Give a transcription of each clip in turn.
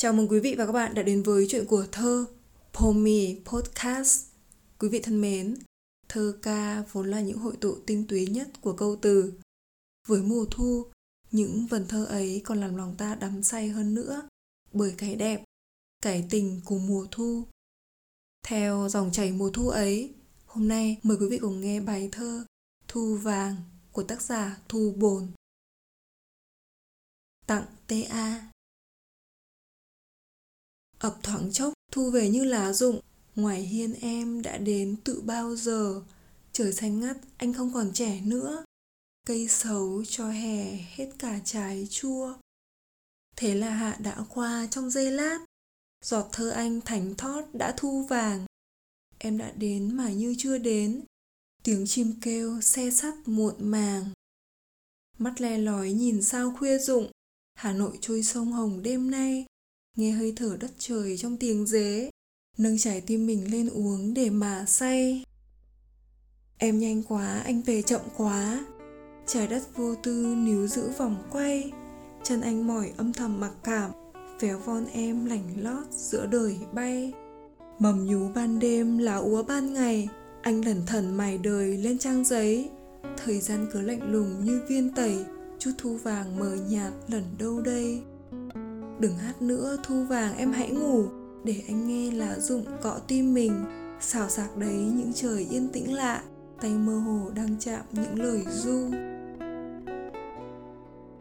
Chào mừng quý vị và các bạn đã đến với chuyện của thơ Pomi Podcast. Quý vị thân mến, thơ ca vốn là những hội tụ tinh túy nhất của câu từ. Với mùa thu, những vần thơ ấy còn làm lòng ta đắm say hơn nữa bởi cái đẹp, cái tình của mùa thu. Theo dòng chảy mùa thu ấy, hôm nay mời quý vị cùng nghe bài thơ Thu vàng của tác giả Thu Bồn. Tặng TA ập thoáng chốc, thu về như lá rụng. Ngoài hiên em đã đến tự bao giờ? Trời xanh ngắt, anh không còn trẻ nữa. Cây xấu cho hè hết cả trái chua. Thế là hạ đã qua trong giây lát. Giọt thơ anh thánh thót đã thu vàng. Em đã đến mà như chưa đến. Tiếng chim kêu xe sắt muộn màng. Mắt le lói nhìn sao khuya rụng. Hà nội trôi sông hồng đêm nay nghe hơi thở đất trời trong tiếng dế, nâng trái tim mình lên uống để mà say. Em nhanh quá, anh về chậm quá. Trái đất vô tư níu giữ vòng quay, chân anh mỏi âm thầm mặc cảm, véo von em lảnh lót giữa đời bay. Mầm nhú ban đêm lá úa ban ngày, anh lẩn thần mài đời lên trang giấy. Thời gian cứ lạnh lùng như viên tẩy, chút thu vàng mờ nhạt lẩn đâu đây. Đừng hát nữa thu vàng em hãy ngủ. Để anh nghe lá rụng cọ tim mình. Xào xạc đấy những trời yên tĩnh lạ. Tay mơ hồ đang chạm những lời du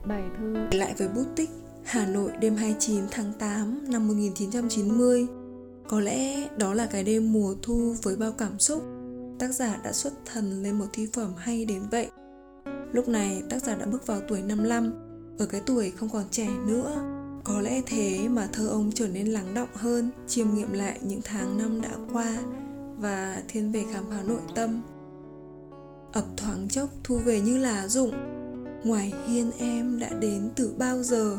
Bài thơ lại với bút tích Hà Nội đêm 29 tháng 8 năm 1990 Có lẽ đó là cái đêm mùa thu với bao cảm xúc. Tác giả đã xuất thần lên một thi phẩm hay đến vậy. Lúc này tác giả đã bước vào tuổi 55 Ở cái tuổi không còn trẻ nữa có lẽ thế mà thơ ông trở nên lắng động hơn, chiêm nghiệm lại những tháng năm đã qua và thiên về khám phá nội tâm. Ập thoáng chốc thu về như lá rụng, ngoài hiên em đã đến từ bao giờ,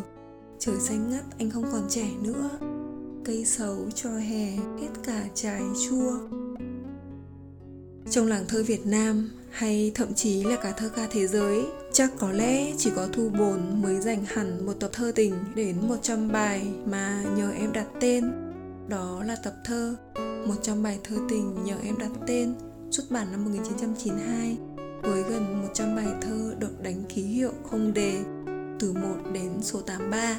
trời xanh ngắt anh không còn trẻ nữa, cây xấu cho hè hết cả trái chua. Trong làng thơ Việt Nam hay thậm chí là cả thơ ca thế giới, chắc có lẽ chỉ có thu bồn mới dành hẳn một tập thơ tình đến 100 bài mà nhờ em đặt tên. Đó là tập thơ 100 bài thơ tình nhờ em đặt tên, xuất bản năm 1992 với gần 100 bài thơ được đánh ký hiệu không đề, từ 1 đến số 83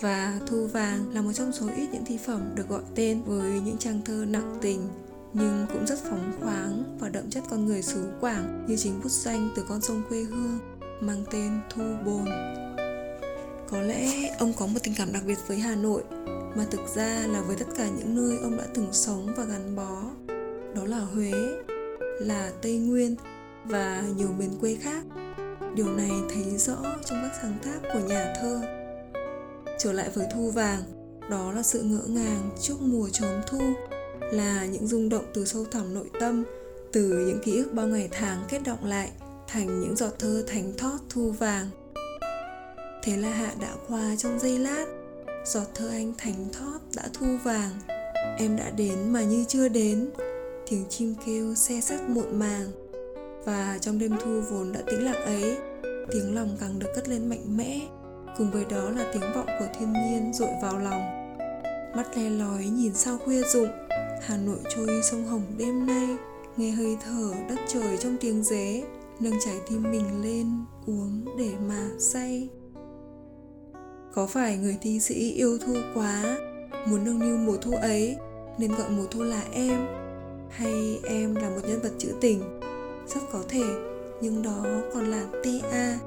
và Thu Vàng là một trong số ít những thi phẩm được gọi tên với những trang thơ nặng tình nhưng cũng rất phóng khoáng và đậm chất con người xứ Quảng như chính bút danh từ con sông quê hương mang tên Thu Bồn. Có lẽ ông có một tình cảm đặc biệt với Hà Nội mà thực ra là với tất cả những nơi ông đã từng sống và gắn bó. Đó là Huế, là Tây Nguyên và nhiều miền quê khác. Điều này thấy rõ trong các sáng tác của nhà thơ. Trở lại với Thu Vàng, đó là sự ngỡ ngàng trước mùa trống thu là những rung động từ sâu thẳm nội tâm, từ những ký ức bao ngày tháng kết động lại thành những giọt thơ thánh thót thu vàng. Thế là hạ đã qua trong giây lát, giọt thơ anh thánh thót đã thu vàng. Em đã đến mà như chưa đến, tiếng chim kêu xe sắt muộn màng. Và trong đêm thu vốn đã tĩnh lặng ấy, tiếng lòng càng được cất lên mạnh mẽ, cùng với đó là tiếng vọng của thiên nhiên dội vào lòng. Mắt le lói nhìn sao khuya rụng Hà Nội trôi sông Hồng đêm nay Nghe hơi thở đất trời trong tiếng ré Nâng trái tim mình lên uống để mà say. Có phải người thi sĩ yêu thu quá Muốn nâng niu mùa thu ấy Nên gọi mùa thu là em? Hay em là một nhân vật trữ tình? Rất có thể Nhưng đó còn là TA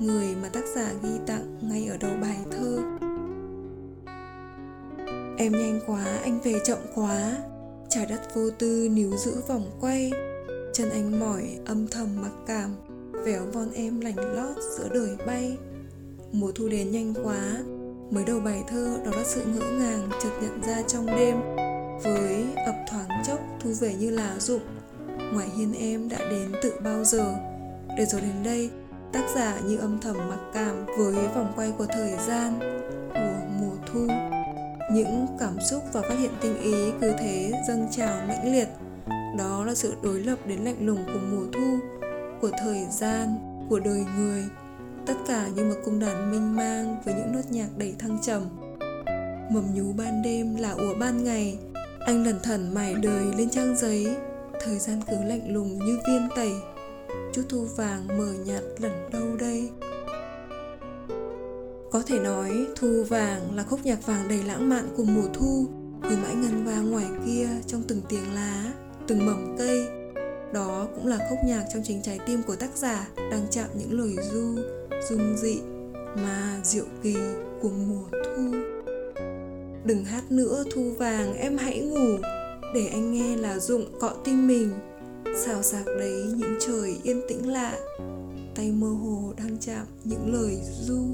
Người mà tác giả ghi tặng ngay ở đầu bài thơ. Em nhanh quá, anh về chậm quá trái đất vô tư níu giữ vòng quay. Chân anh mỏi, âm thầm mặc cảm, véo von em lành lót giữa đời bay. Mùa thu đến nhanh quá, mới đầu bài thơ đó là sự ngỡ ngàng chợt nhận ra trong đêm. Với ập thoáng chốc, thu về như lá rụng. Ngoài hiên em đã đến tự bao giờ? Để rồi đến đây, tác giả như âm thầm mặc cảm với vòng quay của thời gian. Uống những cảm xúc và phát hiện tinh ý cứ thế dâng trào mãnh liệt. Đó là sự đối lập đến lạnh lùng của mùa thu, của thời gian, của đời người. Tất cả như một cung đàn mênh mang với những nốt nhạc đầy thăng trầm. Mầm nhú ban đêm là ủa ban ngày. Anh lẩn thẩn mải đời lên trang giấy. Thời gian cứ lạnh lùng như viên tẩy. Chút thu vàng mờ nhạt lẩn đâu đây có thể nói, thu vàng là khúc nhạc vàng đầy lãng mạn của mùa thu, cứ mãi ngân vang ngoài kia trong từng tiếng lá, từng mầm cây. Đó cũng là khúc nhạc trong chính trái tim của tác giả đang chạm những lời du dung dị, mà diệu kỳ của mùa thu. Đừng hát nữa, thu vàng, em hãy ngủ, để anh nghe là dụng cọ tim mình. Xào xạc đấy những trời yên tĩnh lạ, tay mơ hồ đang chạm những lời du